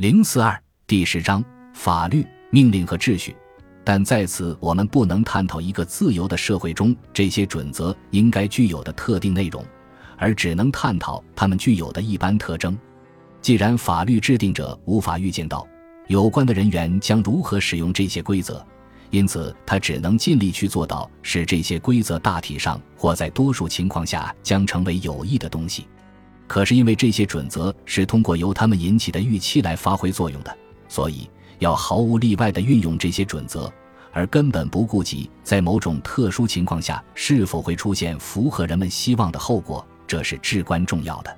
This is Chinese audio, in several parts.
零四二第十章法律、命令和秩序。但在此，我们不能探讨一个自由的社会中这些准则应该具有的特定内容，而只能探讨它们具有的一般特征。既然法律制定者无法预见到有关的人员将如何使用这些规则，因此他只能尽力去做到使这些规则大体上或在多数情况下将成为有益的东西。可是因为这些准则是通过由他们引起的预期来发挥作用的，所以要毫无例外地运用这些准则，而根本不顾及在某种特殊情况下是否会出现符合人们希望的后果，这是至关重要的。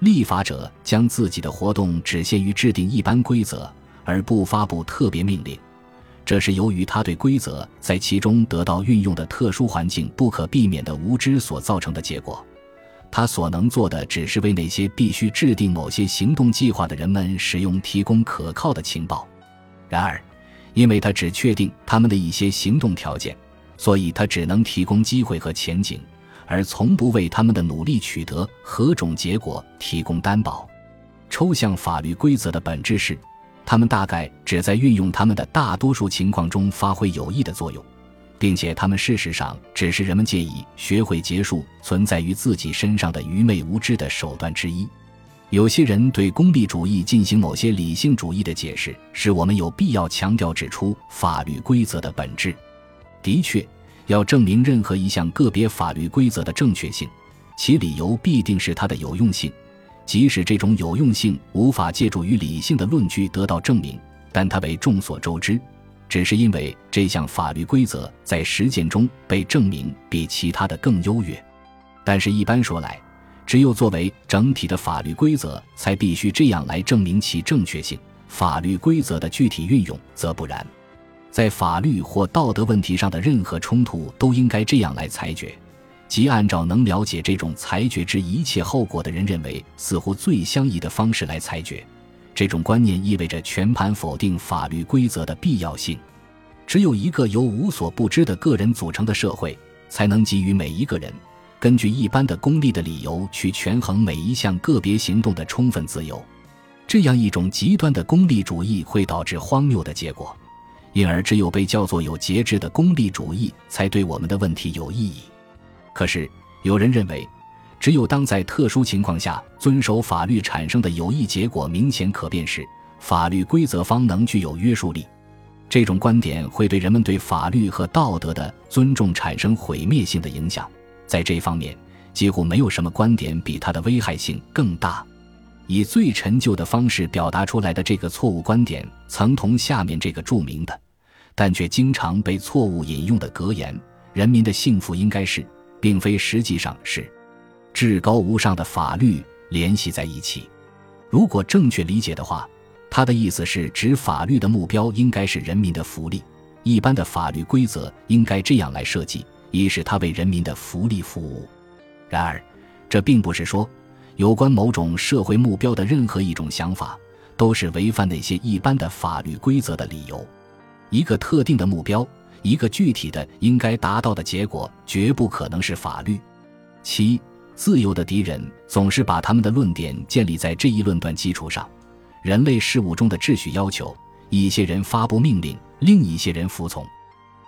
立法者将自己的活动只限于制定一般规则，而不发布特别命令，这是由于他对规则在其中得到运用的特殊环境不可避免的无知所造成的结果。他所能做的，只是为那些必须制定某些行动计划的人们使用提供可靠的情报。然而，因为他只确定他们的一些行动条件，所以他只能提供机会和前景，而从不为他们的努力取得何种结果提供担保。抽象法律规则的本质是，他们大概只在运用他们的大多数情况中发挥有益的作用。并且，他们事实上只是人们借以学会结束存在于自己身上的愚昧无知的手段之一。有些人对功利主义进行某些理性主义的解释，是我们有必要强调指出法律规则的本质。的确，要证明任何一项个别法律规则的正确性，其理由必定是它的有用性，即使这种有用性无法借助于理性的论据得到证明，但它为众所周知。只是因为这项法律规则在实践中被证明比其他的更优越，但是，一般说来，只有作为整体的法律规则才必须这样来证明其正确性。法律规则的具体运用则不然。在法律或道德问题上的任何冲突都应该这样来裁决，即按照能了解这种裁决之一切后果的人认为似乎最相宜的方式来裁决。这种观念意味着全盘否定法律规则的必要性。只有一个由无所不知的个人组成的社会，才能给予每一个人根据一般的功利的理由去权衡每一项个别行动的充分自由。这样一种极端的功利主义会导致荒谬的结果，因而只有被叫做有节制的功利主义，才对我们的问题有意义。可是，有人认为。只有当在特殊情况下遵守法律产生的有益结果明显可辨时，法律规则方能具有约束力。这种观点会对人们对法律和道德的尊重产生毁灭性的影响。在这方面，几乎没有什么观点比它的危害性更大。以最陈旧的方式表达出来的这个错误观点，曾同下面这个著名的，但却经常被错误引用的格言：“人民的幸福应该是，并非实际上是。”至高无上的法律联系在一起。如果正确理解的话，他的意思是指法律的目标应该是人民的福利。一般的法律规则应该这样来设计，以使它为人民的福利服务。然而，这并不是说有关某种社会目标的任何一种想法都是违反那些一般的法律规则的理由。一个特定的目标，一个具体的应该达到的结果，绝不可能是法律。七。自由的敌人总是把他们的论点建立在这一论断基础上：人类事务中的秩序要求一些人发布命令，另一些人服从。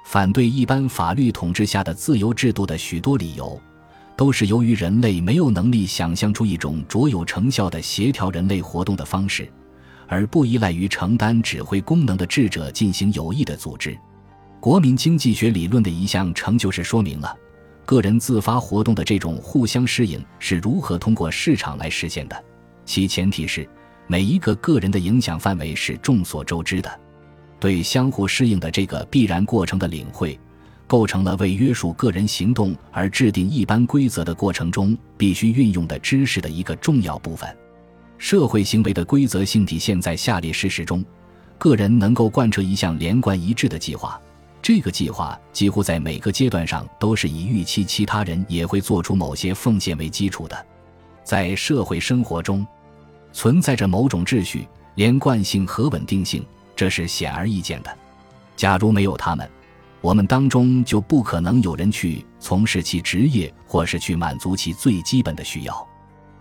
反对一般法律统治下的自由制度的许多理由，都是由于人类没有能力想象出一种卓有成效的协调人类活动的方式，而不依赖于承担指挥功能的智者进行有益的组织。国民经济学理论的一项成就是说明了。个人自发活动的这种互相适应是如何通过市场来实现的？其前提是每一个个人的影响范围是众所周知的。对相互适应的这个必然过程的领会，构成了为约束个人行动而制定一般规则的过程中必须运用的知识的一个重要部分。社会行为的规则性体现在下列事实中：个人能够贯彻一项连贯一致的计划。这个计划几乎在每个阶段上都是以预期其他人也会做出某些奉献为基础的。在社会生活中，存在着某种秩序、连贯性和稳定性，这是显而易见的。假如没有他们，我们当中就不可能有人去从事其职业，或是去满足其最基本的需要。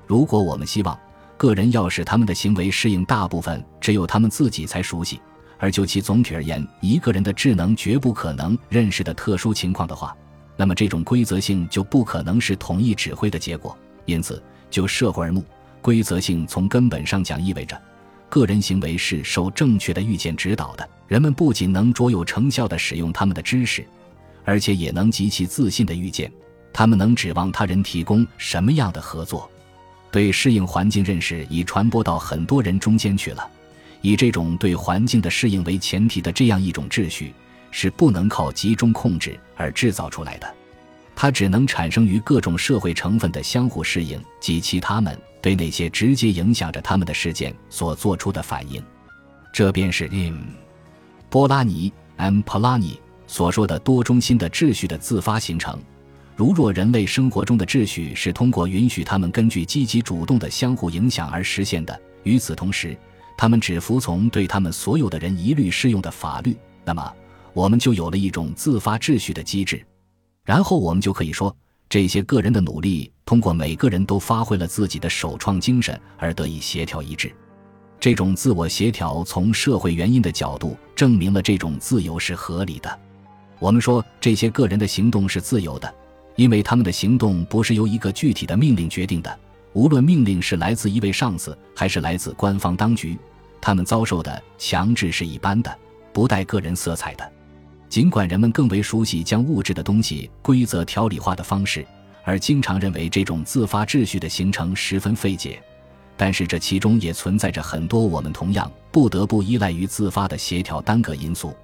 如果我们希望个人要使他们的行为适应大部分只有他们自己才熟悉，而就其总体而言，一个人的智能绝不可能认识的特殊情况的话，那么这种规则性就不可能是统一指挥的结果。因此，就社会而目，规则性从根本上讲意味着，个人行为是受正确的预见指导的。人们不仅能卓有成效地使用他们的知识，而且也能极其自信地预见，他们能指望他人提供什么样的合作。对适应环境认识已传播到很多人中间去了。以这种对环境的适应为前提的这样一种秩序，是不能靠集中控制而制造出来的。它只能产生于各种社会成分的相互适应及其他们对那些直接影响着他们的事件所做出的反应。这便是 M. 波拉尼 M. 波拉尼所说的多中心的秩序的自发形成。如若人类生活中的秩序是通过允许他们根据积极主动的相互影响而实现的，与此同时，他们只服从对他们所有的人一律适用的法律，那么我们就有了一种自发秩序的机制。然后我们就可以说，这些个人的努力通过每个人都发挥了自己的首创精神而得以协调一致。这种自我协调从社会原因的角度证明了这种自由是合理的。我们说这些个人的行动是自由的，因为他们的行动不是由一个具体的命令决定的。无论命令是来自一位上司还是来自官方当局，他们遭受的强制是一般的，不带个人色彩的。尽管人们更为熟悉将物质的东西规则条理化的方式，而经常认为这种自发秩序的形成十分费解，但是这其中也存在着很多我们同样不得不依赖于自发的协调单个因素，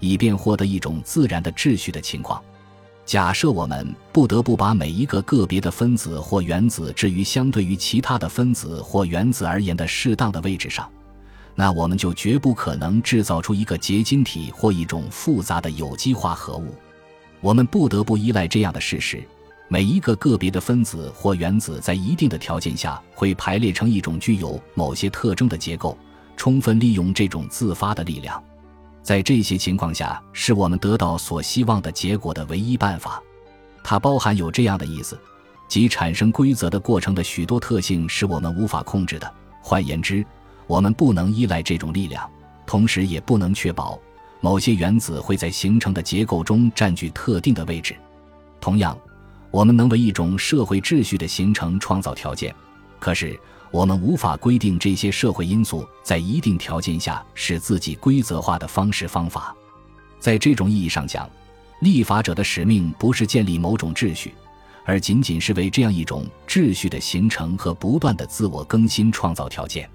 以便获得一种自然的秩序的情况。假设我们不得不把每一个个别的分子或原子置于相对于其他的分子或原子而言的适当的位置上。那我们就绝不可能制造出一个结晶体或一种复杂的有机化合物。我们不得不依赖这样的事实：每一个个别的分子或原子在一定的条件下会排列成一种具有某些特征的结构，充分利用这种自发的力量。在这些情况下，是我们得到所希望的结果的唯一办法。它包含有这样的意思：即产生规则的过程的许多特性是我们无法控制的。换言之，我们不能依赖这种力量，同时也不能确保某些原子会在形成的结构中占据特定的位置。同样，我们能为一种社会秩序的形成创造条件，可是我们无法规定这些社会因素在一定条件下使自己规则化的方式方法。在这种意义上讲，立法者的使命不是建立某种秩序，而仅仅是为这样一种秩序的形成和不断的自我更新创造条件。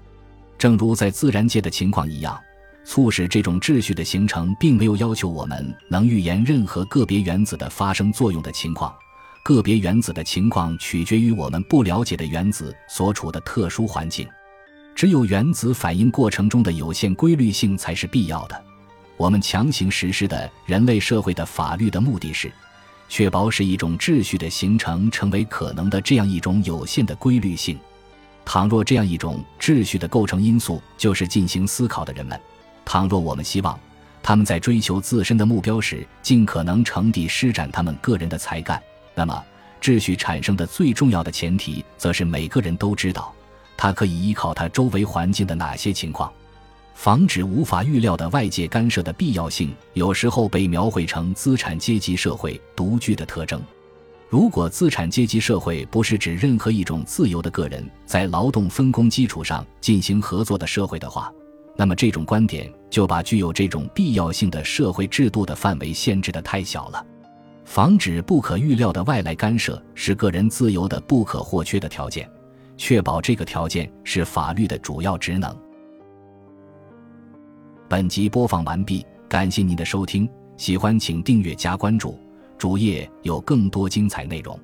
正如在自然界的情况一样，促使这种秩序的形成，并没有要求我们能预言任何个别原子的发生作用的情况。个别原子的情况取决于我们不了解的原子所处的特殊环境。只有原子反应过程中的有限规律性才是必要的。我们强行实施的人类社会的法律的目的是，确保使一种秩序的形成成为可能的这样一种有限的规律性。倘若这样一种秩序的构成因素就是进行思考的人们，倘若我们希望他们在追求自身的目标时尽可能乘地施展他们个人的才干，那么秩序产生的最重要的前提，则是每个人都知道他可以依靠他周围环境的哪些情况。防止无法预料的外界干涉的必要性，有时候被描绘成资产阶级社会独具的特征。如果资产阶级社会不是指任何一种自由的个人在劳动分工基础上进行合作的社会的话，那么这种观点就把具有这种必要性的社会制度的范围限制的太小了。防止不可预料的外来干涉是个人自由的不可或缺的条件，确保这个条件是法律的主要职能。本集播放完毕，感谢您的收听，喜欢请订阅加关注。主页有更多精彩内容。